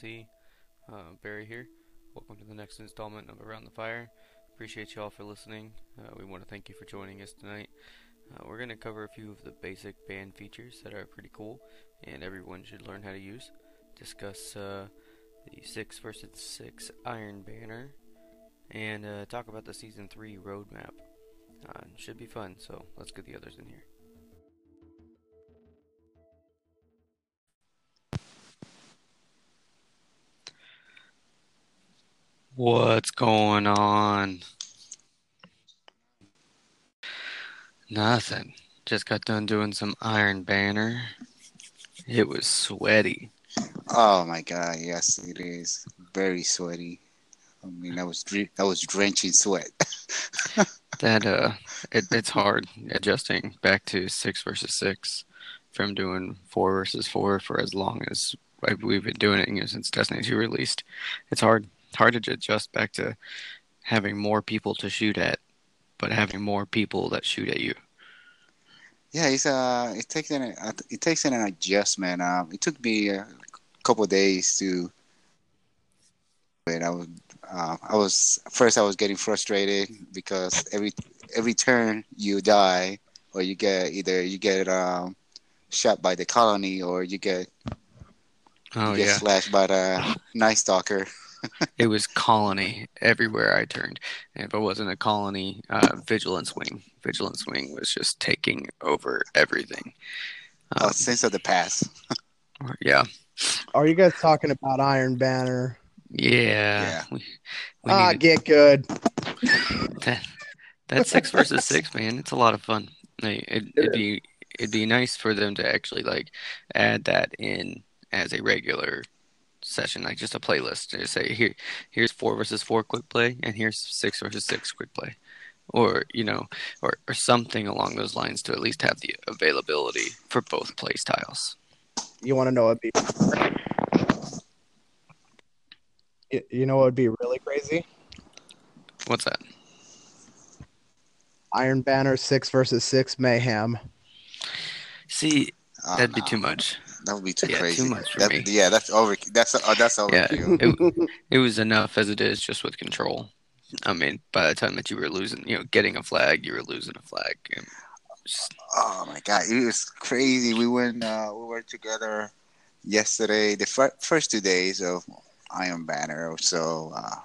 C. Uh, Barry here. Welcome to the next installment of Around the Fire. Appreciate you all for listening. Uh, we want to thank you for joining us tonight. Uh, we're going to cover a few of the basic band features that are pretty cool and everyone should learn how to use. Discuss uh, the 6 versus 6 Iron Banner and uh, talk about the Season 3 roadmap. Uh, should be fun, so let's get the others in here. What's going on? Nothing. Just got done doing some Iron Banner. It was sweaty. Oh my god, yes, it is very sweaty. I mean, I was I was drenching sweat. That uh, it, it's hard adjusting back to six versus six from doing four versus four for as long as we've been doing it you know, since Destiny 2 released. It's hard hard to adjust back to having more people to shoot at, but having more people that shoot at you. yeah, it's uh, it takes an it takes an adjustment. Um, it took me a couple of days to. But I was, uh, I was first. I was getting frustrated because every every turn you die, or you get either you get um, shot by the colony, or you get Oh you get yeah, slashed by the night stalker. it was colony everywhere I turned. And if it wasn't a colony, uh, vigilance wing, vigilance wing was just taking over everything. Oh, Um, Sins of the Past. yeah, Are you guys talking about Iron Banner? yeah. Yeah. We, we Ah, needed- get good. that that six versus six, man, it's a lot of fun. Like, it, it'd be it'd be nice for them to actually like add that in as a regular session, like just a playlist. Just say here here's four versus four quick play, and here's six versus six quick play, or you know, or or something along those lines to at least have the availability for both play styles. You want to know what would be? You, you know what would be really crazy? What's that? Iron Banner six versus six mayhem. See, Oh, that'd be too much. That would be too Yeah, too crazy. much for That- me. Yeah, that's over. That's uh, that's Yeah. overkill. It, it was enough as it is just with control. I mean, by the time that you were losing, you know, getting a flag, you were losing a flag. And just- Oh my god, it was crazy. We went, uh, we were together yesterday, the fir- first two days of Iron Banner. So uh,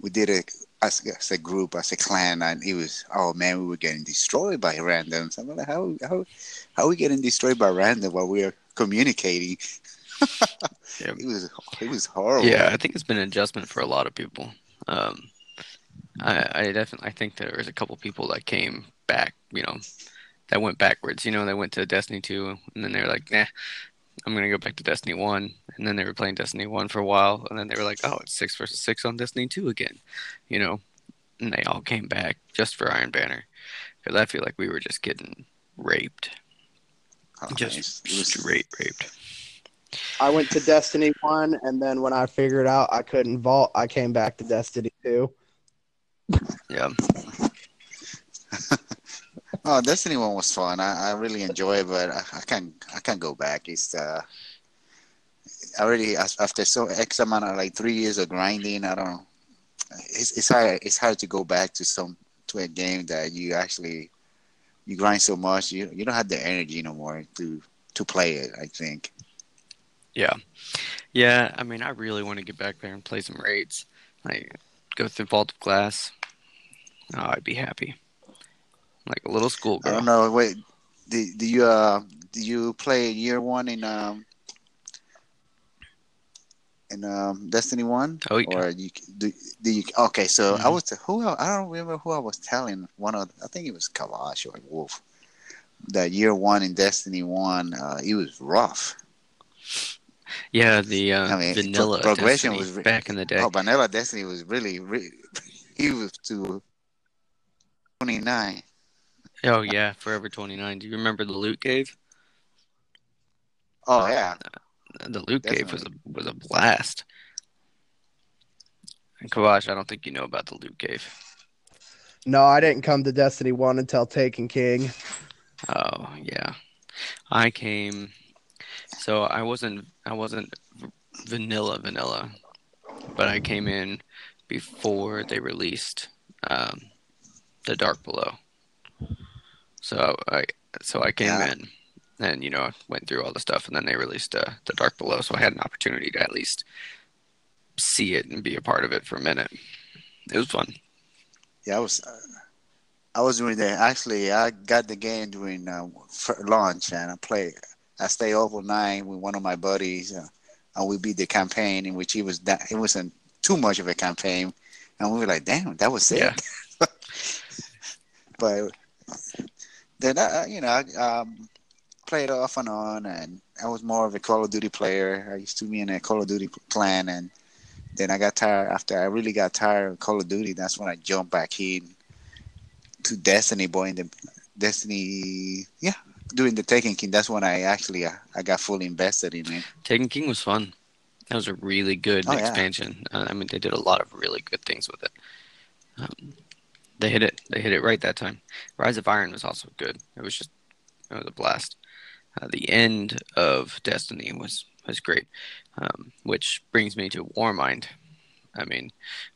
we did it as, as a group, as a clan, and it was oh man, we were getting destroyed by randoms. I'm like, how how how are we getting destroyed by random while we are communicating? Yeah. It was it was horrible. yeah, I think it's been an adjustment for a lot of people. Um, I, I definitely, I think there was a couple people that came back, you know, that went backwards. You know, they went to Destiny 2, and then they were like, nah, I'm gonna go back to Destiny 1. And then they were playing Destiny 1 for a while, and then they were like, oh, it's six versus six on Destiny 2 again. You know, and they all came back just for Iron Banner because I feel like we were just getting raped, Oh, just it was- straight raped. I went to Destiny one, and then when I figured out I couldn't vault, I came back to Destiny two. Yeah, Oh, Destiny one was fun. I, I really enjoy it, but I, I can't I can't go back. It's uh, already after so X amount of like three years of grinding. I don't know. It's it's hard it's hard to go back to some to a game that you actually you grind so much you you don't have the energy no more to to play it. I think. yeah, yeah. I mean, I really want to get back there and play some raids, like go through Vault of Glass. Oh, I'd be happy, like a little I schoolgirl. don't know. Wait, do, do you uh do you play year one in um in um Destiny one? Oh, yeah. Or you do, do you? Okay, so I Mhm. was who I don't remember who I was telling. One of I think it was Kalash or Wolf. That year one in Destiny one, uh, it was rough. Yeah, the uh, I mean, pro- vanilla progression Destiny was re- back in the day. Oh, Vanilla Destiny was really, really he was to twenty nine. Oh yeah, Forever 29. Do you remember the loot cave? Oh yeah, The loot cave was a was a blast. And Kavash, I don't think you know about the loot cave. No, I didn't come to Destiny one until Taken King. Oh yeah, I came. So I wasn't I wasn't vanilla vanilla, but I came in before they released um, the Dark Below. So I so I came Yeah. in and you know went through all the stuff, and then they released uh, the Dark Below, so I had an opportunity to at least see it and be a part of it for a minute. It was fun. Yeah, I was. Uh, I was doing that. Actually, I got the game during uh, launch, and I played. I stayed overnight with one of my buddies, uh, and we beat the campaign in which he was. That it wasn't too much of a campaign, and we were like, "Damn, that was it." Yeah. but then I, I- you know, I um, played off and on, and I was more of a Call of Duty player. I used to be in a Call of Duty clan, and then I got tired. After I really got tired of Call of Duty, that's when I jumped back in to Destiny. Boy, in the Destiny, yeah, doing the Taken King. That's when I actually uh, I got fully invested in it. Taken King was fun. That was a really good Oh, yeah. expansion. Uh, I mean, they did a lot of really good things with it. Um, they hit it. They hit it right that time. Rise of Iron was also good. It was just, it was a blast. Uh, the end of Destiny was was great, um, which brings me to Warmind. I mean,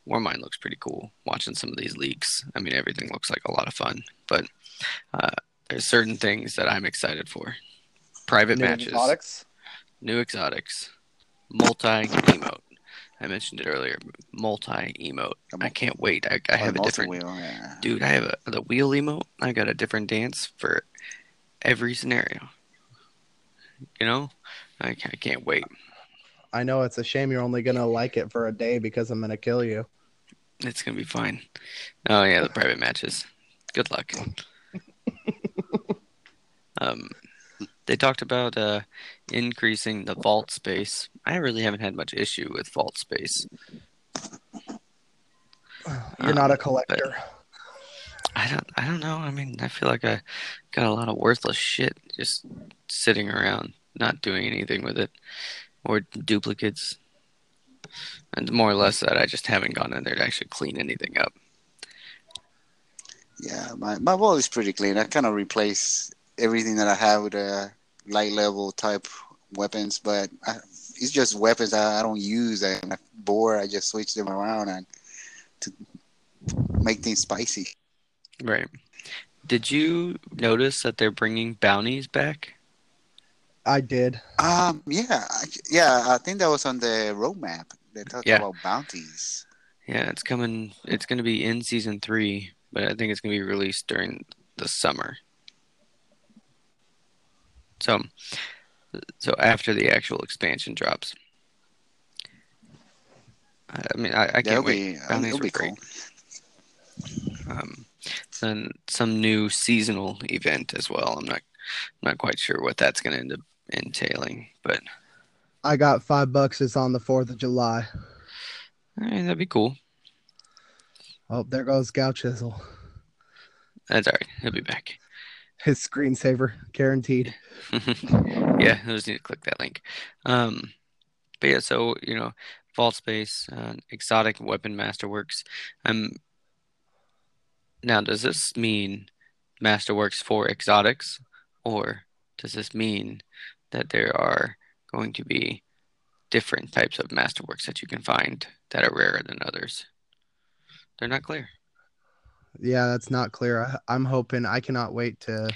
Warmind looks pretty cool. Watching some of these leaks, I mean, everything looks like a lot of fun. But uh, there's certain things that I'm excited for. Private New matches exotics. new exotics, multi emote. I mentioned it earlier. Multi emote. I can't wait. I, I have a different multi-wheel, yeah. dude. I have a the wheel emote. I got a different dance for every scenario. You know, I, ca- I can't wait. I know it's a shame you're only gonna like it for a day because I'm gonna kill you. It's gonna be fine. Oh yeah, the private matches. Good luck. um, they talked about uh, increasing the vault space. I really haven't had much issue with vault space. You're not a Um, collector. I don't I don't know. I mean, I feel like I got a lot of worthless shit just sitting around, not doing anything with it, or duplicates. And more or less that I just haven't gone in there to actually clean anything up. Yeah, my my wall is pretty clean. I kind of replace everything that I have with a light level type weapons, but I, it's just weapons I, I don't use. And I'm bored. I just switch them around and to make things spicy. Right. Did you notice that they're bringing bounties back? I did. Um, yeah, yeah. I think that was on the roadmap. They talked Yeah. about bounties. Yeah, it's coming. It's going to be in season three, but I think it's going to be released during the summer. So, so after the actual expansion drops. I I mean, I, I can't That'll wait. be Bounties it'll were be great. cool. Um, then some new seasonal event as well. I'm not, I'm not quite sure what that's going to end up entailing, but I got five bucks. It's on the Fourth of July. I mean, that'd be cool. Oh, there goes Gow Chisel. That's all right. He'll be back. His screensaver, guaranteed. yeah, I just need to click that link. Um, but yeah, so you know, Vault Space, uh, Exotic Weapon Masterworks. Um, now, does this mean Masterworks for exotics, or does this mean that there are going to be different types of Masterworks that you can find that are rarer than others? They're not clear. Yeah, that's not clear. I, I'm hoping I cannot wait to,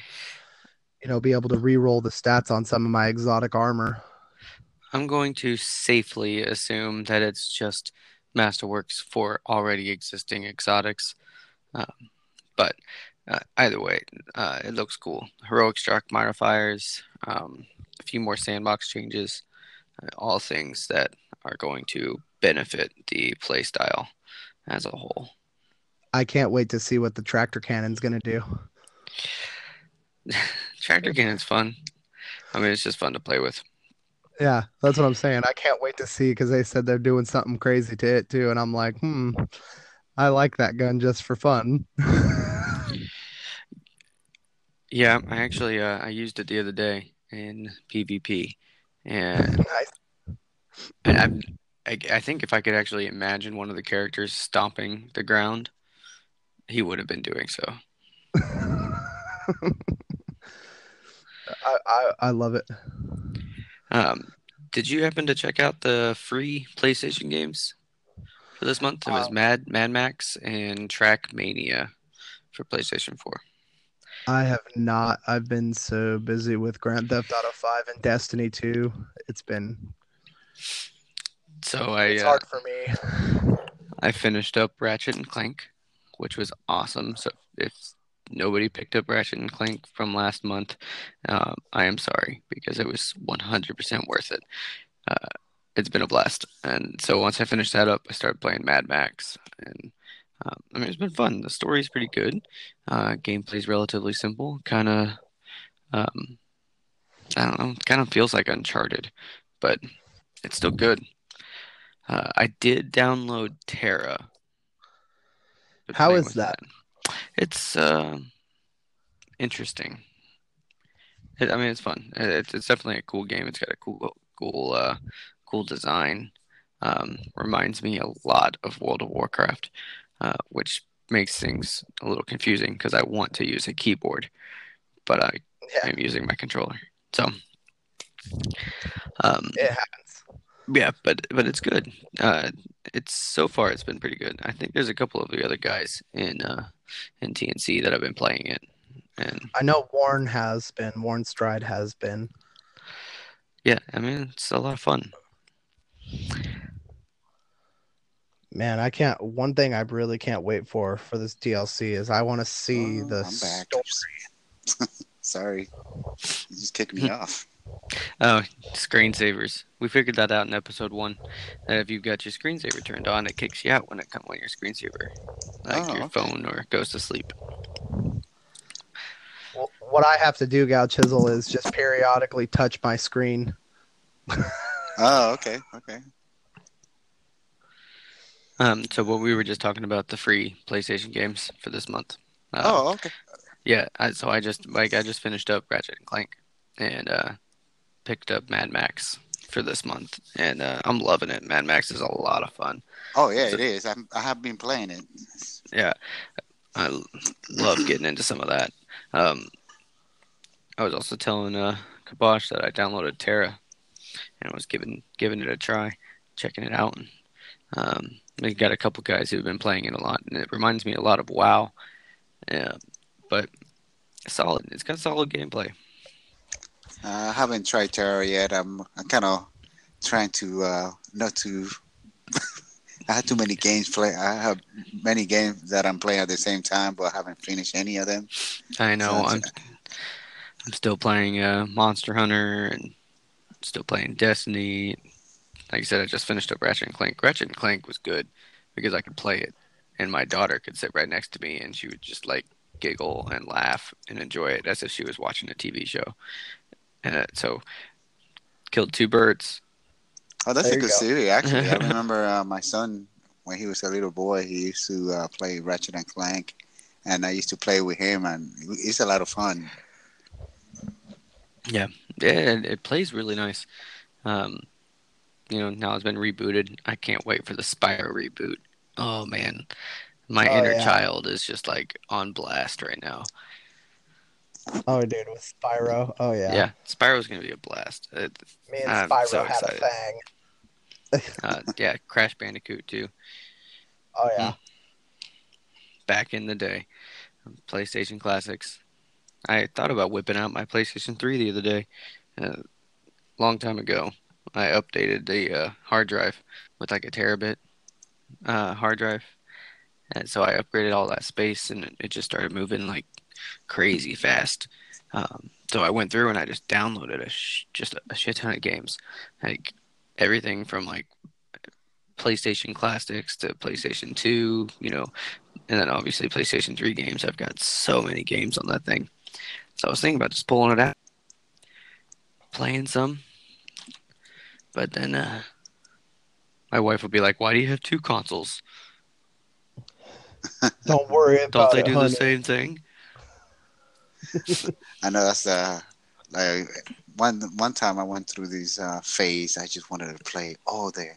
you know, be able to re-roll the stats on some of my exotic armor. I'm going to safely assume that it's just Masterworks for already existing exotics. Um, but uh, either way, uh, it looks cool. Heroic Strike modifiers, um, a few more sandbox changes, uh, all things that are going to benefit the playstyle as a whole. I can't wait to see what the tractor cannon's gonna do. Tractor Cannon's fun. I mean, it's just fun to play with. Yeah, that's what I'm saying. I can't wait to see because they said they're doing something crazy to it too, and I'm like, hmm, I like that gun just for fun. Yeah, I actually uh, I used it the other day in PvP, and nice. And I, I, I think if I could actually imagine one of the characters stomping the ground, he would have been doing so. I, I I love it. Um, did you happen to check out the free PlayStation games for this month? It was Um, Mad Mad Max and Track Mania for PlayStation 4. I have not. I've been so busy with Grand Theft Auto 5 and Destiny 2. It's been So I it's uh, hard for me. I finished up Ratchet and Clank, which was awesome. So if nobody picked up Ratchet and Clank from last month, uh, I am sorry because it was 100% worth it. Uh, it's been a blast. And so once I finished that up, I started playing Mad Max, and um, I mean it's been fun. The story's pretty good. Uh, gameplay's relatively simple. Kind of, um, I don't know. Kind of feels like Uncharted, but it's still good. Uh, I did download TERA. How is is with that? It's uh, interesting. It, I mean, it's fun. It, it's it's definitely a cool game. It's got a cool cool uh, cool design. Um, reminds me a lot of World of Warcraft, uh, which makes things a little confusing because I want to use a keyboard, but I Yeah, am using my controller. So, um, it happens. yeah, but but it's good. Uh, it's so far it's been pretty good. I think there's a couple of the other guys in uh in TNC that have been playing it, and I know Warren has been. Warren Stride has been. yeah, I mean it's a lot of fun. Man, I can't. One thing I really can't wait for for this DLC is I want to see Oh, the story. Sorry, you just kicked me off. Oh, screensavers. We figured that out in episode one. That if you've got your screensaver turned on, it kicks you out when it comes when your screensaver, like Oh, your okay. phone, or goes to sleep. Well, What I have to do, Gal Chisel, is just periodically touch my screen. Oh, okay, okay. Um, so what we were just talking about the free PlayStation games for this month. Uh, Oh, okay. Yeah, I, so I just like I just finished up Ratchet and Clank, and uh, picked up Mad Max for this month, and uh, I'm loving it. Mad Max is a lot of fun. Oh, yeah, So- it is. I'm, I have been playing it. Yeah, I love getting into some of that. Um, I was also telling uh, Kabosh that I downloaded TERA, and was giving giving it a try, checking it out. And, um, we got a couple guys who've been playing it a lot, and it reminds me a lot of WoW. Yeah, but solid. It's got solid gameplay. Uh, I haven't tried TERA yet. I'm, I'm kind of trying to uh, not to. I had too many games play. I have many games that I'm playing at the same time, but I haven't finished any of them. I know. So I'm I'm still playing uh, Monster Hunter and still playing Destiny. Like I said, I just finished up Ratchet and Clank. Ratchet and Clank was good because I could play it, and my daughter could sit right next to me, and she would just like giggle and laugh and enjoy it as if she was watching a TV show. And uh, so, killed two birds. Oh, that's There a good go. series. Actually, I remember uh, my son when he was a little boy. He used to uh, play Ratchet and Clank, and I used to play with him, and it's a lot of fun. Yeah, it, it plays really nice. Um, you know, now it's been rebooted. I can't wait for the Spyro reboot. Oh man, my Oh, inner yeah. child is just like on blast right now. Oh, dude, with Spyro. Oh yeah. Yeah, Spyro's gonna be a blast. It, Me and I'm Spyro so had excited. a thing. uh, yeah, Crash Bandicoot too. Oh yeah. Back in the day, PlayStation classics. I thought about whipping out my PlayStation 3 the other day. Uh, long time ago, I updated the uh, hard drive with like a terabit uh, hard drive, and so I upgraded all that space, and it- just started moving like crazy fast. Um, so I went through and I just downloaded a sh- just a shit ton of games, like everything from like PlayStation Classics to PlayStation 2, you know, and then obviously PlayStation 3 games. I've got so many games on that thing. So I was thinking about just pulling it out, playing some. But then uh, my wife would be like, "Why do you have two consoles? Don't worry about Don't they it, do honey. the same thing?" I know that's uh like one one time I went through this uh, phase. I just wanted to play all the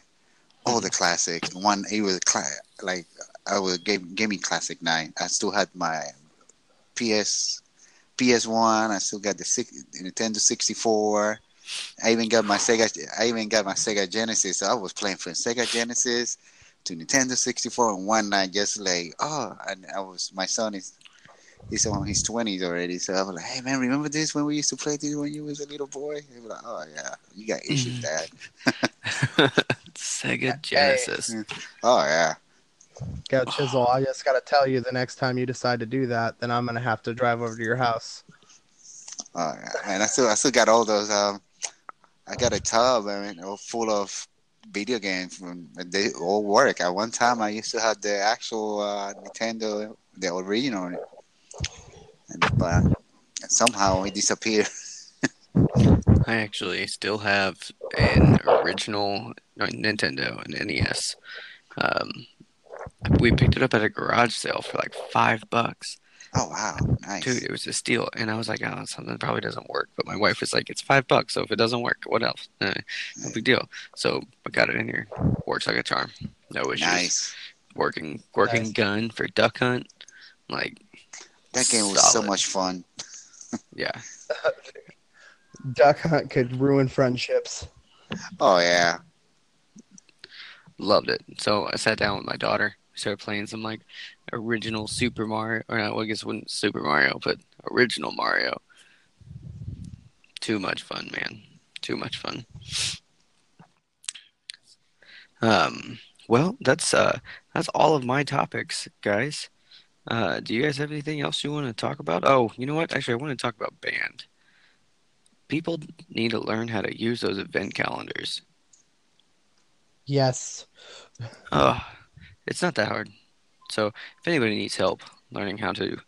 all the classics. One it was cla- like I was game gaming classic nine. I still had my PS PS one. I still got the six, Nintendo sixty four. I even got my Sega. I even got my Sega Genesis. So I was playing from Sega Genesis to Nintendo 64 and one night, just like oh, and I was my son is he's on his 20s already. So I was like, hey man, remember this when we used to play this when you was a little boy? He was like, oh yeah, you got issues, dad. Sega Genesis. Oh yeah. Go Chisel, I just gotta tell you the next time you decide to do that, then I'm gonna have to drive over to your house. Oh yeah, man! I still I still got all those. Um, I got a tub, I mean, full of video games. From, they all work. At one time, I used to have the actual uh, Nintendo, the original, and, but somehow it disappeared. I actually still have an original Nintendo, an NES. Um, we picked it up at a garage sale for like five bucks. Oh wow, nice, dude! It was a steal, and I was like, "Oh, something probably doesn't work." But my wife was like, "It's five bucks, so if it doesn't work, what else? Eh, no big deal." So I got it in here. Works like a charm. No issues. Nice. Working, working nice. gun for duck hunt. Like that game was so much fun. yeah. duck hunt could ruin friendships. Oh yeah. Loved it. So I sat down with my daughter started playing some like original Super Mario, or I guess it wasn't Super Mario, but original Mario. Too much fun, man. Too much fun. Um, well, that's uh, that's all of my topics, guys. Uh, do you guys have anything else you want to talk about? Oh, you know what? Actually, I want to talk about band. People need to learn how to use those event calendars. Yes. Oh, it's not that hard. So if anybody needs help learning how to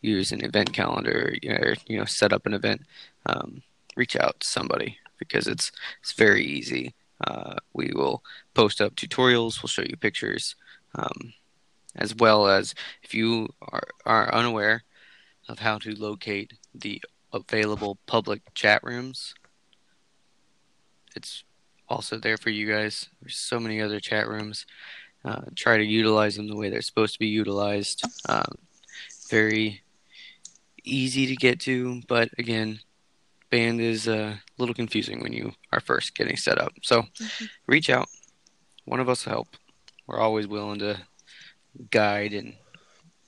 use an event calendar or you know set up an event, um, reach out to somebody because it's it's very easy. Uh, we will post up tutorials. We'll show you pictures, um, as well as if you are, are unaware of how to locate the available public chat rooms. It's also there for you guys. There's so many other chat rooms uh, try to utilize them the way they're supposed to be utilized. Um, very easy to get to, but again, band is uh, a little confusing when you are first getting set up. So mm-hmm. reach out. One of us will help. We're always willing to guide and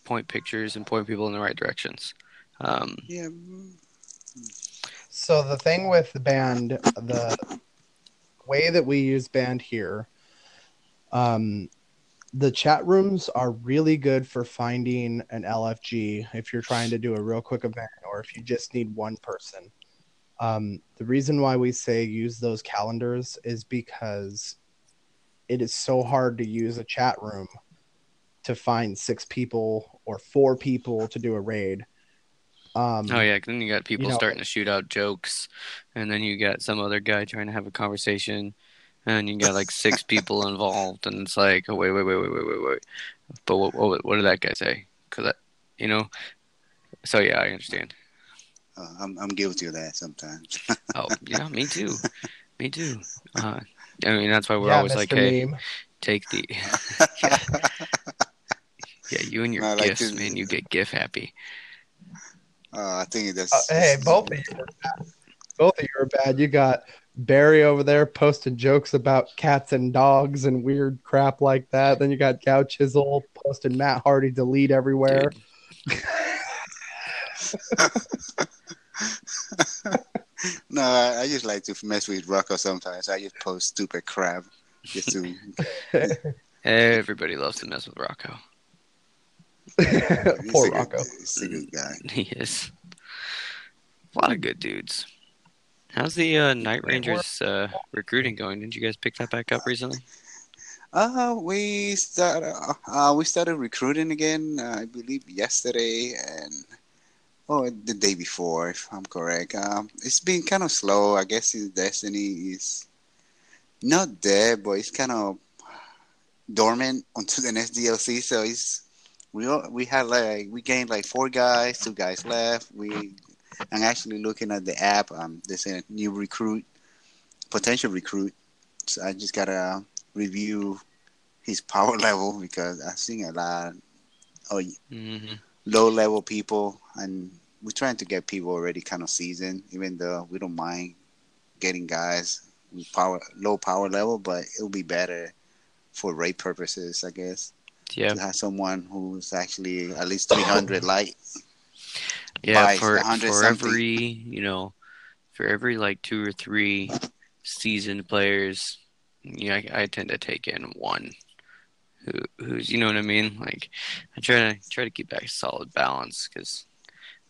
point pictures and point people in the right directions. Um, yeah. So the thing with the band, the way that we use band here, um, the chat rooms are really good for finding an LFG if you're trying to do a real quick event or if you just need one person. Um, the reason why we say use those calendars is because it is so hard to use a chat room to find six people or four people to do a raid. Um, oh yeah, then you got people you know, starting to shoot out jokes, and then you got some other guy trying to have a conversation, and you got like six people involved, and it's like, oh wait, wait, wait, wait, wait, wait, wait. But what, what, what did that guy say? Because you know, so yeah, I understand. Uh, I'm I'm guilty of that sometimes. oh yeah, me too, me too. Uh, I mean, that's why we're yeah, always Mr. like, hey, take the. yeah. yeah, you and your no, gifts, like man. You get gift happy. Uh, I think that's. Uh, hey, both of you, both of you are bad. You got Barry over there posting jokes about cats and dogs and weird crap like that. Then you got Gow Chisel posting Matt Hardy delete everywhere. no, I, I, just like to mess with Rocco sometimes. I just post stupid crap just to. Everybody loves to mess with Rocco. Poor Rocco. Good, he's a good guy. He is. A lot of good dudes. How's the uh, Night Rangers uh, recruiting going? Didn't you guys pick that back up recently? Uh, we started. Uh, we started recruiting again. Uh, I believe yesterday and oh, the day before, if I'm correct. Um, it's been kind of slow. I guess his destiny is not there, but it's kind of dormant onto the next DLC. So it's we we had like we gained like four guys, two guys left. We I'm actually looking at the app. Um, there's a new recruit, potential recruit. So I just gotta review his power level because I've seen a lot of mm-hmm. low level people, and we're trying to get people already kind of seasoned, even though we don't mind getting guys with power low power level, but it'll be better for rate purposes, I guess. Yeah. To have someone who's actually at least 300 light. Yeah, for for something. every you know, for every like two or three seasoned players, yeah, I, I tend to take in one who who's you know what I mean. Like I try to try to keep back a solid balance because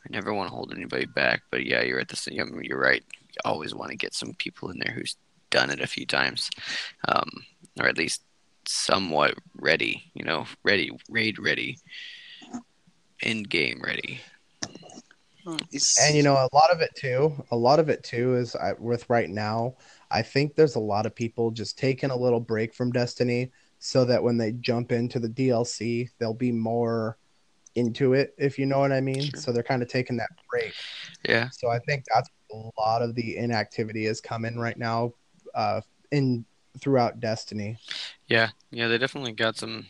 I never want to hold anybody back. But yeah, you're at the same. I mean, you're right. You always want to get some people in there who's done it a few times, um, or at least somewhat ready. You know, ready, raid ready, end game ready. It's, And you know, a lot of it too, a lot of it too is I, with right now. I think there's a lot of people just taking a little break from Destiny so that when they jump into the DLC, they'll be more into it, if you know what I mean. Sure. So they're kind of taking that break. Yeah, So I think that's a lot of the inactivity is coming right now, uh, in throughout Destiny. Yeah, yeah, they definitely got some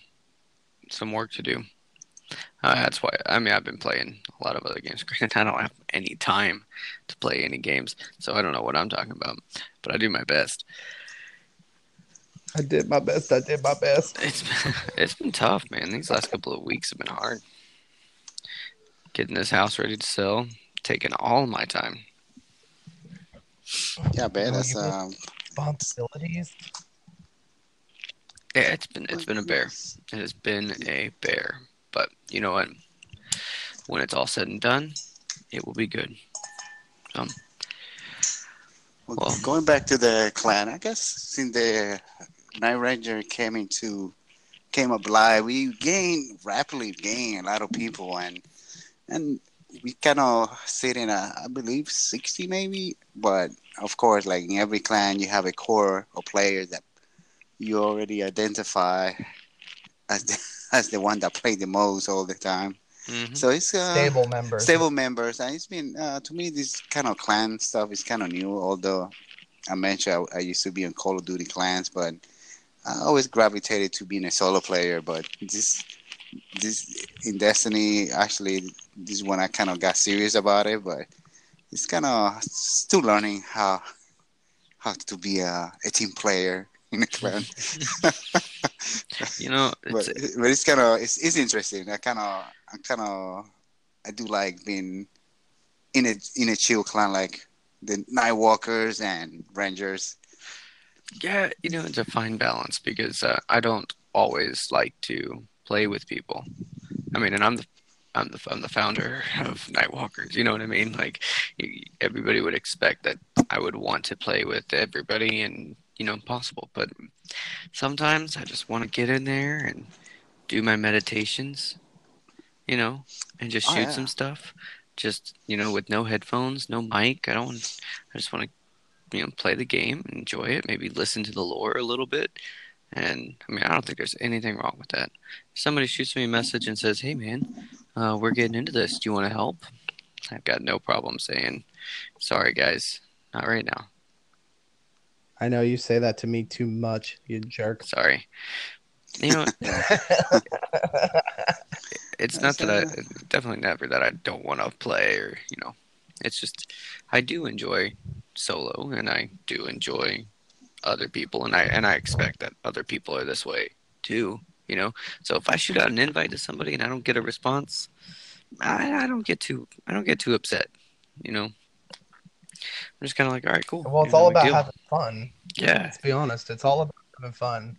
some work to do. Uh, that's why I mean I've been playing a lot of other games. Granted, I don't have any time to play any games, so I don't know what I'm talking about. But I do my best. I did my best. I did my best. It's been, it's been tough, man. These last couple of weeks have been hard. Getting this house ready to sell, taking all my time. yeah, man. That's you missed- um. Responsibilities. Yeah, it's been it's been a bear. It has been a bear. But you know what? When it's all said and done, it will be good. Um, Well, Well- going back to the clan, I guess since the Night Ranger came into came up live, we gained rapidly gained a lot of people and and we kind of sit in a I believe sixty maybe, but of course, like in every clan, you have a core of players that you already identify as the, as the one that played the most all the time. mhm. So it's uh, Stable members. stable members and it's been uh, to me this kind of clan stuff is kind of new although i mentioned I, I used to be in call of duty clans but i always gravitated to being a solo player but this this in destiny actually this is when i kind of got serious about it but it's kind of still learning how how to be a, a team player clan You know, but, it's, but it's kind of it's, it's interesting. I kind of I kind of I do like being in a in a chill clan like the Night Walkers and Rangers. yeah, you know, it's a fine balance because uh, I don't always like to play with people. I mean, and I'm the I'm the I'm the founder of Nightwalkers. You know what I mean? Like everybody would expect that I would want to play with everybody, and you know, impossible. But sometimes I just want to get in there and do my meditations, you know, and just Oh, shoot yeah. some stuff. Just you know, with no headphones, no mic. I don't. Want, I just want to, you know, play the game, enjoy it, maybe listen to the lore a little bit. And I mean, I don't think there's anything wrong with that. If somebody shoots me a message and says, "Hey, man, uh, we're getting into this. Do you want to help?" I've got no problem saying, "Sorry, guys, not right now. I know you say that to me too much, you jerk. Sorry." You know, it's not that I uh, definitely never that I don't want to play or you know, it's just I do enjoy solo and I do enjoy other people and I and I expect that other people are this way too. You know, so if I shoot out an invite to somebody and I don't get a response, I, I don't get too I don't get too upset. You know, I'm just kind of like, all right, cool. well, it's You know, all no about deal. having fun. yeah, Let's be honest. It's all about having fun.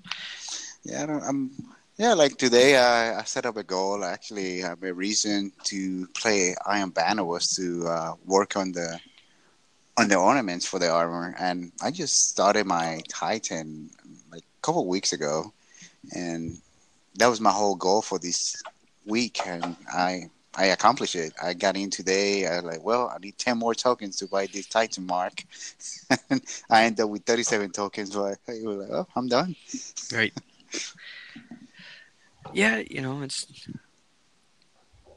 Yeah, I don't, I'm. Yeah, like today, I, I set up a goal. Actually, uh, my reason to play Iron Banner was to uh, work on the on the ornaments for the armor, and I just started my Titan like a couple of weeks ago, and that was my whole goal for this week, and I I accomplished it. I got in today. I like, well, I need ten more tokens to buy this Titan mark, I ended up with thirty-seven tokens. So I, was like, oh, I'm done. Right. yeah, you know, it's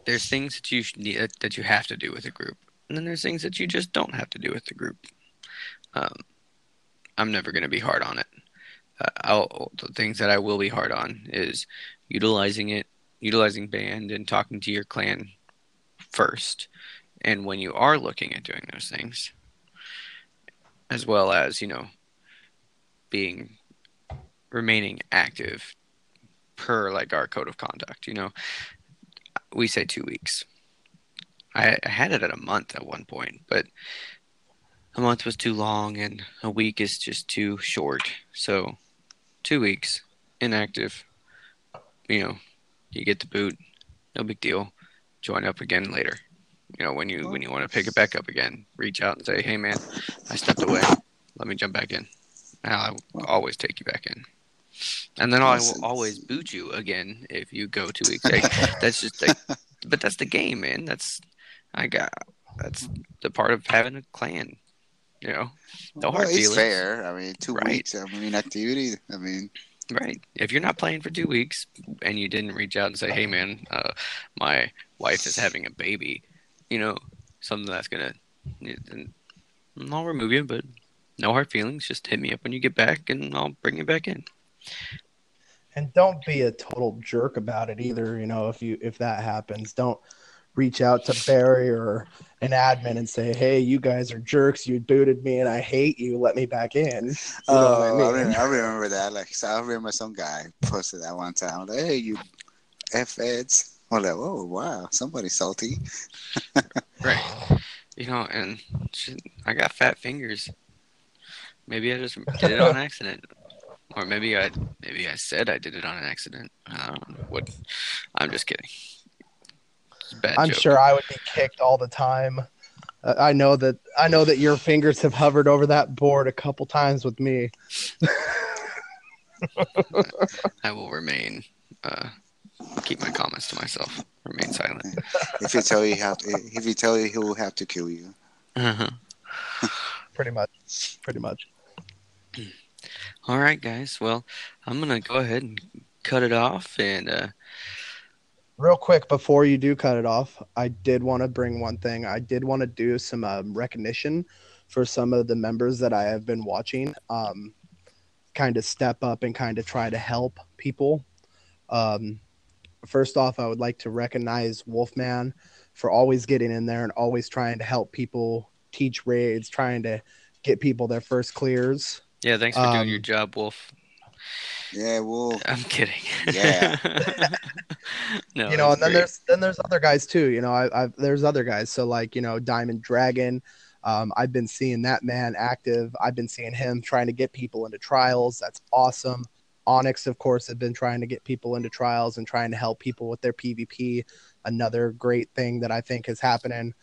there's things that you need, that you have to do with a group, and then there's things that you just don't have to do with the group. Um, I'm never going to be hard on it. Uh, the things that I will be hard on is utilizing it, utilizing band, and talking to your clan first. And when you are looking at doing those things, as well as you know being remaining active per like our code of conduct. You know, we say two weeks. I, I had it at a month at one point, but a month was too long and a week is just too short. So, two weeks inactive. You know, you get the boot, no big deal. Join up again later. You know, when you when you want to pick it back up again, reach out and say, "Hey, man, I stepped away. Let me jump back in." And I will always take you back in. And then I will always boot you again if you go two weeks. Like, that's just like, but that's the game, man. That's I got. That's the part of having a clan. You know, no hard well, it's feelings. fair. I mean, two Right. weeks. I mean, activity. I mean, Right. If you're not playing for two weeks and you didn't reach out and say, "Hey, man, uh, my wife is having a baby," you know, something that's gonna, then I'll remove you. But no hard feelings. Just hit me up when you get back, and I'll bring you back in. and don't be a total jerk about it either you know if you if that happens don't reach out to barry or an admin and say hey you guys are jerks you booted me and i hate you let me back in you know oh, what I, oh, I mean? remember, I remember that. Like, so I remember some guy posted that one time. Like, hey, you f eds. I'm like, oh wow, somebody's salty. Right. You know, and shit, I got fat fingers. Maybe I just did it on accident, or maybe I maybe I said I did it on an accident. I don't know what. I'm just kidding. It's a bad i'm joke. sure i would be kicked all the time Uh, i know that i know that your fingers have hovered over that board a couple times with me I will remain. Uh, keep my comments to myself. Remain silent. If you tell you have, if you tell you, he will have to kill you. Uh-huh. pretty much pretty much All right, guys. Well, I'm gonna go ahead and cut it off, and uh, Real quick before you do cut it off, I did want to bring one thing. I did want to do some um, recognition for some of the members that I have been watching. Um, kind of step up and kind of try to help people. Um, first off, I would like to recognize Wolfman for always getting in there and always trying to help people teach raids, trying to get people their first clears. yeah, thanks for doing your Um, job, Wolf. Yeah, well, I'm kidding. Yeah. no, you know, and then great. there's then there's other guys too. You know, I, I've there's other guys. So like you know, Diamond Dragon. Um, I've been seeing that man active. I've been seeing him trying to get people into trials. That's awesome. Onyx, of course, have been trying to get people into trials and trying to help people with their PvP. Another great thing that I think is happening.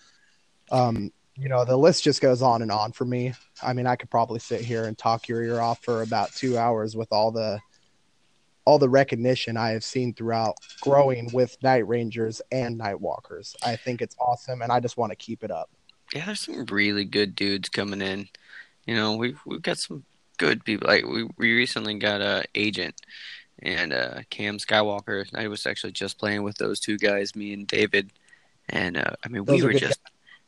Um, you know, the list just goes on and on for me. I mean, I could probably sit here and talk your ear off for about two hours with all the all the recognition I have seen throughout growing with Night Rangers and Night Walkers. I think it's awesome, and I just want to keep it up. yeah, there's some really good dudes coming in. You know, we've we've got some good people. Like we we recently got a agent and uh, Cam Skywalker. I was actually just playing with those two guys, me and David, and uh, I mean we Those are were just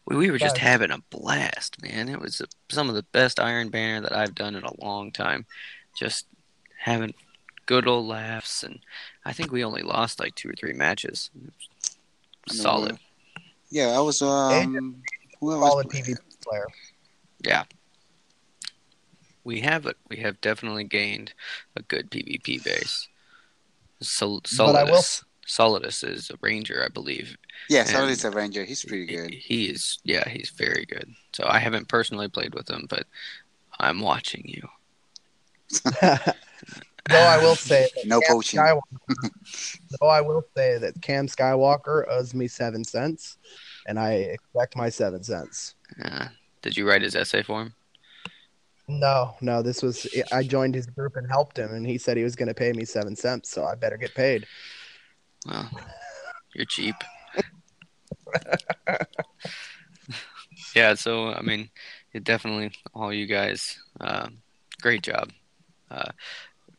we, we were just having a blast, man. It was some of the best Iron Banner that I've done in a long time. Just having good old laughs, and I think we only lost like two or three matches. Solid. yeah, I was um, who I was Solid PvP player. Yeah. We have it. we have definitely gained a good PvP base. Sol- But I will- Solidus, Solidus is a ranger, I believe. Yeah, And- a ranger. He's pretty good. He is, yeah, he's very good. So I haven't personally played with him, but I'm watching you. Though I will say, No Cam poaching. Skywalker, though I will say that Cam Skywalker owes me seven cents, and I expect my seven cents. Uh, did you write his essay for him? No, no, this was I joined his group and helped him, and he said he was going to pay me seven cents, so I better get paid. Well, you're cheap. yeah, so I mean, it definitely all you guys, uh, great job. Uh,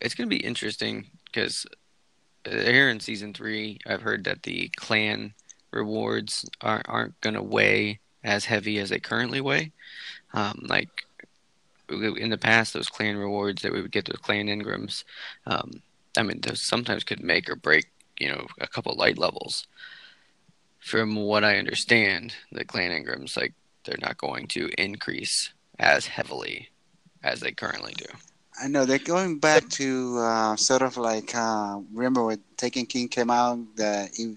it's gonna be interesting because here in season three, I've heard that the clan rewards aren't aren't gonna weigh as heavy as they currently weigh. Um, like in the past, those clan rewards that we would get those clan engrams, um, I mean, those sometimes could make or break you know a couple light levels. From what I understand, the clan engrams like they're not going to increase as heavily as they currently do. I know they're going back to uh, sort of like uh, remember when Taken King came out that he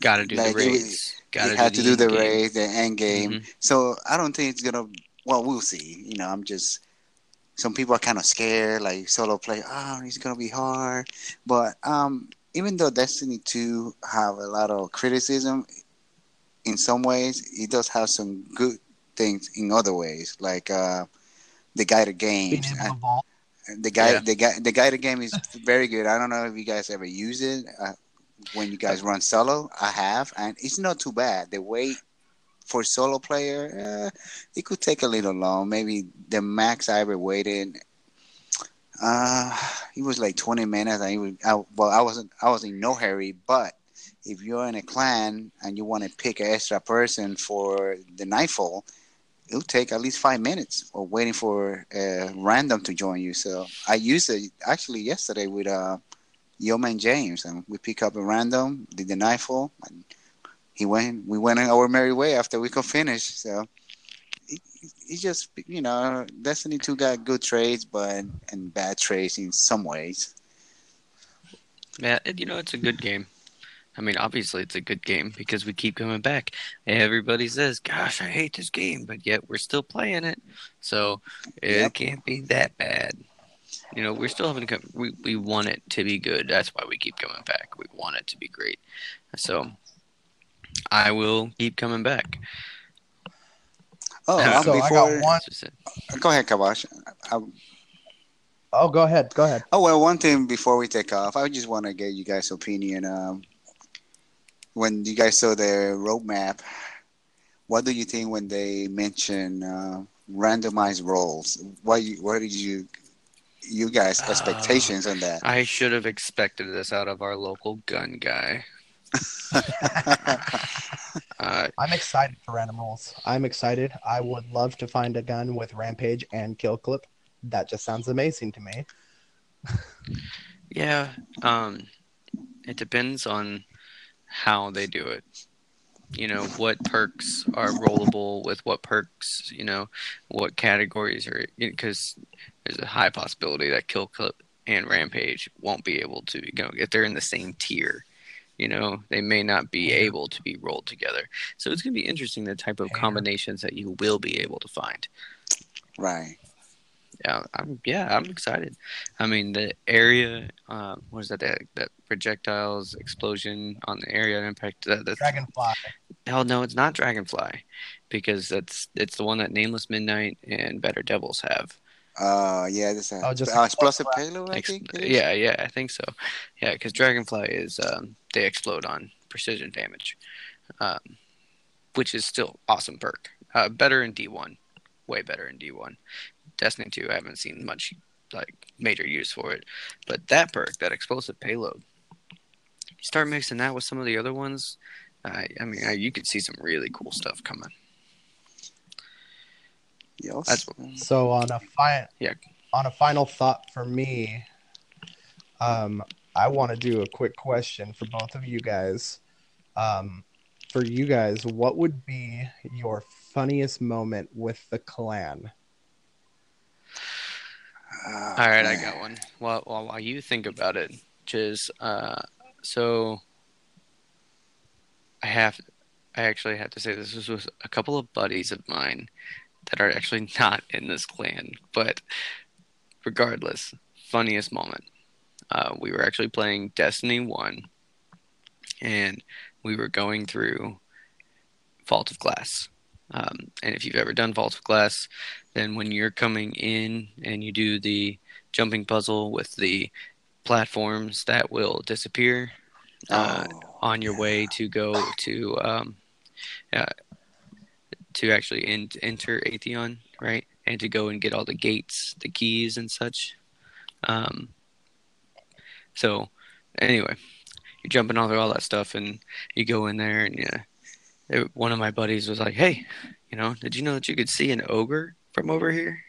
Got to do Like, the it raids. he Got had to do the end raid, the end game. Mhm. So I don't think it's gonna. Well, we'll see. You know, I'm just. Some people are kind of scared, like solo play. Oh, it's gonna be hard. But um, even though Destiny Two have a lot of criticism, in some ways, it does have some good things in other ways, like uh, the guided Being games. able to vault. The guy, Yeah. the guy, the guided game is very good. I don't know if you guys ever use it uh, when you guys run solo. I have, and it's not too bad. The wait for solo player, uh, it could take a little long. Maybe the max I ever waited, uh, it was like twenty minutes. It was, I, well, I wasn't, I was in no hurry. But if you're in a clan and you want to pick an extra person for the nightfall, it'll take at least five minutes or waiting for a random to join you. So I used it actually yesterday with uh, Yeoman James, and we pick up a random, did the nightfall, and he went. We went in our merry way after we could finish. So it just you know, Destiny Two got good trades, but and bad trades in some ways. Yeah, it- you know, it's a good game. I mean, obviously, it's a good game because we keep coming back. Everybody says, "Gosh, I hate this game," but yet we're still playing it. So it Yep. can't be that bad. You know, we're still having. co- We we want it to be good. That's why we keep coming back. We want it to be great. So I will keep coming back. Oh, Uh, So I got one- That's go ahead, Kabash. I, Oh, go ahead. Go ahead. Oh well, one thing before we take off, I just want to get you guys' opinion. Um, when you guys saw the roadmap, what do you think when they mention uh, randomized rolls? What you, what did you, you guys' Uh, expectations on that? I should have expected this out of our local gun guy. Uh, I'm excited for random rolls. I'm excited. I would love to find a gun with rampage and kill clip. That just sounds amazing to me. Yeah, um, it depends on how they do it. You know, what perks are rollable with what perks, you know, what categories are, because there's a high possibility that Kill Clip and Rampage won't be able to, you know, if they're in the same tier, you know, they may not be able to be rolled together. So it's going to be interesting the type of combinations that you will be able to find. right. Yeah, I'm yeah, I'm excited. I mean, the area, um, what is that? That, that projectiles explosion on the area impact. That, that's Dragonfly. hell no, it's not Dragonfly, because that's it's the one that Nameless Midnight and Better Devils have. Uh, yeah, this is Oh, just uh, explosive payload. I Ex- think. yeah, yeah, I think so. Yeah, because Dragonfly is um, they explode on precision damage, um, which is still awesome perk. Uh, better in D one, way better in D one. Destiny two, I haven't seen much like major use for it, but that perk, that explosive payload, you start mixing that with some of the other ones. I I mean, I, you could see some really cool stuff coming. Yes. So on a fi- Yeah. on a final thought for me, um, I want to do a quick question for both of you guys. Um, for you guys, what would be your funniest moment with the clan? Uh, All right, I got one. Well, while, while you think about it, just uh, so I have, I actually have to say this was with a couple of buddies of mine that are actually not in this clan, but regardless, funniest moment. Uh, we were actually playing Destiny One, and we were going through Vault of Glass. Um, and if you've ever done Vault of Glass, then when you're coming in and you do the jumping puzzle with the platforms that will disappear uh, Oh, on your yeah. way to go to um, uh, to actually in, enter Atheon, right? And to go and get all the gates, the keys, and such. Um, so, anyway, you're jumping all through all that stuff, and you go in there, and yeah, it- one of my buddies was like, "Hey, you know, did you know that you could see an ogre from over here?"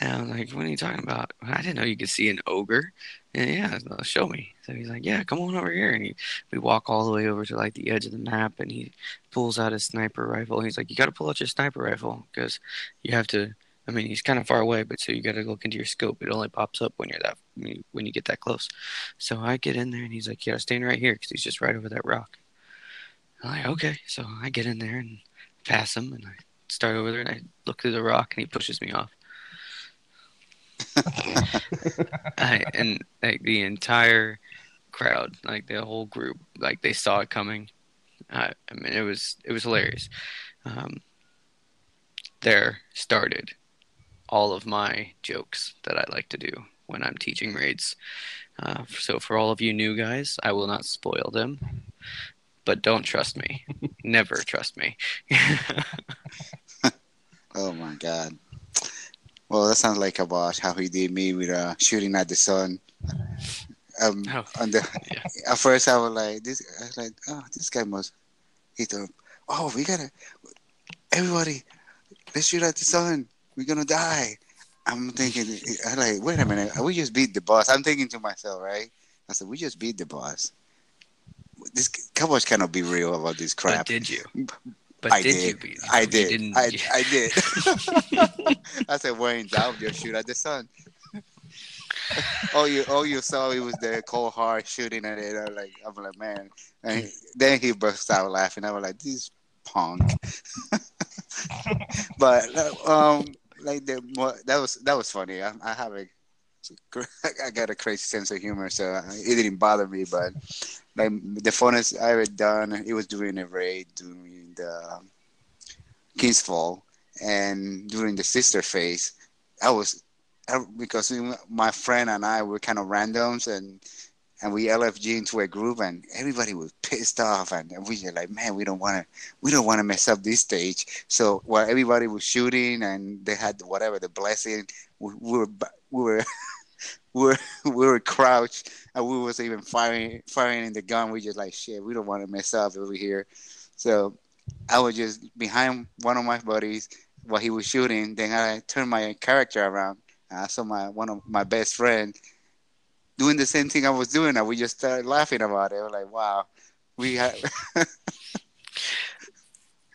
And I was like, "What are you talking about? I didn't know you could see an ogre." And yeah, show me. So he's like, "Yeah, come on over here." And he, we walk all the way over to like the edge of the map, and he pulls out his sniper rifle. He's like, "You got to pull out your sniper rifle because you have to I mean, he's kind of far away, but so you got to look into your scope. It only pops up when you're that when you, when you get that close. So I get in there, and he's like, "Yeah, stand right here," because he's just right over that rock. I'm like, "Okay." So I get in there and pass him, and I start over there, and I look through the rock, and he pushes me off. I, and like the entire crowd, like the whole group, like they saw it coming. I, I mean, it was it was hilarious. Um, there started all of my jokes that I like to do when I'm teaching raids. Uh, so for all of you new guys, I will not spoil them, but don't trust me. Never trust me. oh my god. Well, that sounds like about how he did me with uh, shooting at the sun. Um, Oh, on the, yeah. at first I was like, this, I was like, oh, this guy must. He thought, oh, we gotta, everybody, let's shoot at the sun. We're gonna die. I'm thinking, I'm like, wait a minute, we just beat the boss. I'm thinking to myself, right? I said, we just beat the boss. This Cowboys cannot be real about this crap. But did you? But I did, did. you? I You did. didn't- I, I did. I said, in doubt, just shoot at the sun. all you all you saw it was the Coldheart shooting at it. I'm like, I'm like, man. And he- then he burst out laughing. I was like, this punk. but um, like the that was that was funny. I, I have a I got a crazy sense of humor, so it didn't bother me. But like the funnest I ever done, it was during a raid during the King's Fall and during the sister phase. I was because my friend and I were kind of randoms and and we LFG into a group and everybody was pissed off and we were like, man, we don't want to we don't want to mess up this stage. So while everybody was shooting and they had whatever the blessing, we, we were we were we were we were crouched and we was even firing firing in the gun. We just like shit. We don't want to mess up over here. So I was just behind one of my buddies while he was shooting. Then I turned my character around. I saw my one of my best friend doing the same thing I was doing, and we just started laughing about it. We're like, wow, we had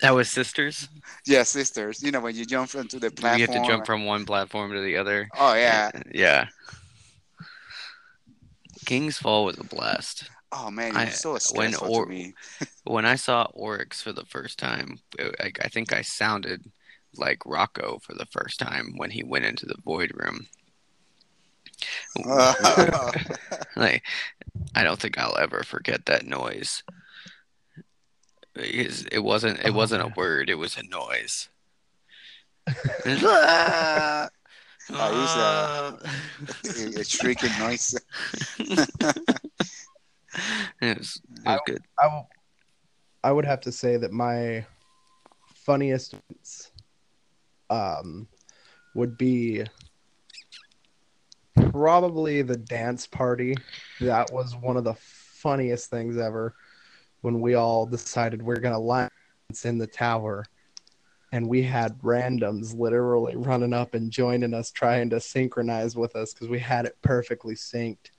That was sisters. yeah sisters. You know when you jump onto the platform, You have to jump from one platform to the other. Oh yeah. Yeah. King's Fall was a blast. Oh man, it I- was so when stressful or- to me. When I saw Oryx for the first time, I, I think I sounded like Rocco for the first time when he went into the void room. like, I don't think I'll ever forget that noise. Because It wasn't. It Oh, wasn't a word. It was a noise. It was, ah! "Ah, Oh, ah." a shrieking noise. it was, it was I- good. I I would have to say that my funniest um would be probably the dance party. That was one of the funniest things ever when we all decided we're gonna line in the tower and we had randoms literally running up and joining us trying to synchronize with us because we had it perfectly synced.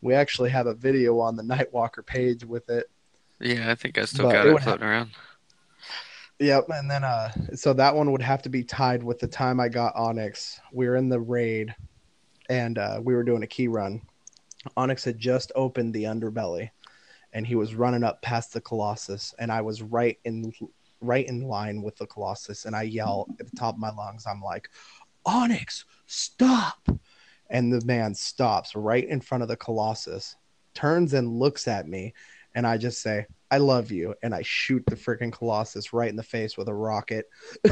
We actually have a video on the Nightwalker page with it. Yeah, I think I still But got it floating around. Yep, and then uh so that one would have to be tied with the time I got Onyx. We were in the raid and uh we were doing a key run. Onyx had just opened the underbelly and he was running up past the Colossus and I was right in right in line with the Colossus and I yell at the top of my lungs. I'm like, "Onyx, stop!" And the man stops right in front of the Colossus, turns and looks at me, and I just say, I love you. And I shoot the freaking Colossus right in the face with a rocket.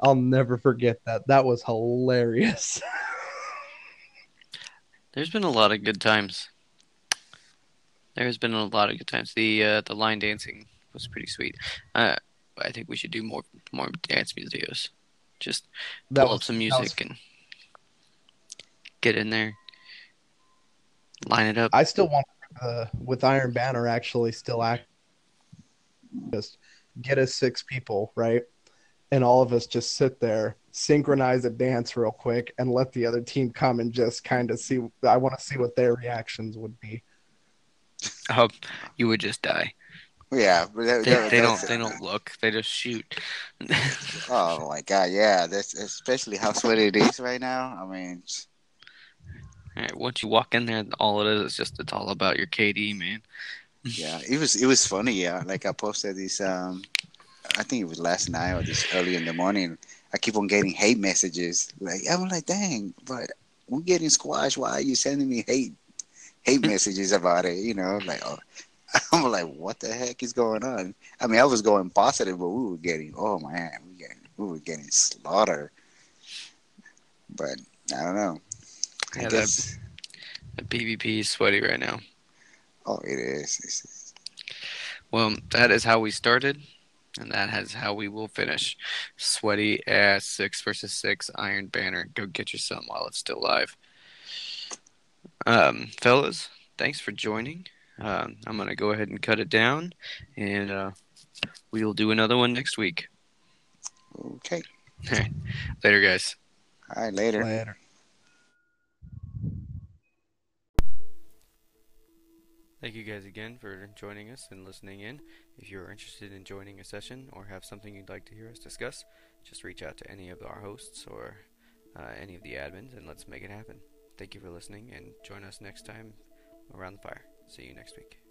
I'll never forget that. That was hilarious. There's been a lot of good times. There's been a lot of good times. The uh, the line dancing was pretty sweet. Uh, I think we should do more more dance videos. Just That pull was up some music and get in there, line it up. I still want uh, with Iron Banner actually still act just get us six people, right? And all of us just sit there, synchronize a dance real quick, and let the other team come and just kind of see. I want to see what their reactions would be. Oh, you would just die. Yeah, but that, They, that- they don't they don't look. They just shoot. Oh my god, yeah. That's especially how sweaty it is right now. I mean, Alright, once you walk in there, all it is is just it's all about your KD, man. yeah, it was it was funny. Yeah, like I posted this. Um, I think it was last night or this early in the morning. I keep on getting hate messages. Like I'm like, dang, but we're getting squashed. Why are you sending me hate hate messages about it? You know, like oh. I'm like, what the heck is going on? I mean, I was going positive, but we were getting, oh man, we getting, we were getting slaughtered. But I don't know. I Yeah, that- guess, The PvP is sweaty right now. oh, it is. It's, Well, that is how we started, and that is how we will finish. Sweaty ass six versus six Iron Banner. Go get your son while it's still live. Um, fellas, thanks for joining. Um, I'm gonna go ahead and cut it down, and uh, we'll do another one next week. okay. Later, guys. All right, later. Later. Thank you guys again for joining us and listening in. If you're interested in joining a session or have something you'd like to hear us discuss, just reach out to any of our hosts or uh, any of the admins and let's make it happen. Thank you for listening and join us next time around the fire. See you next week.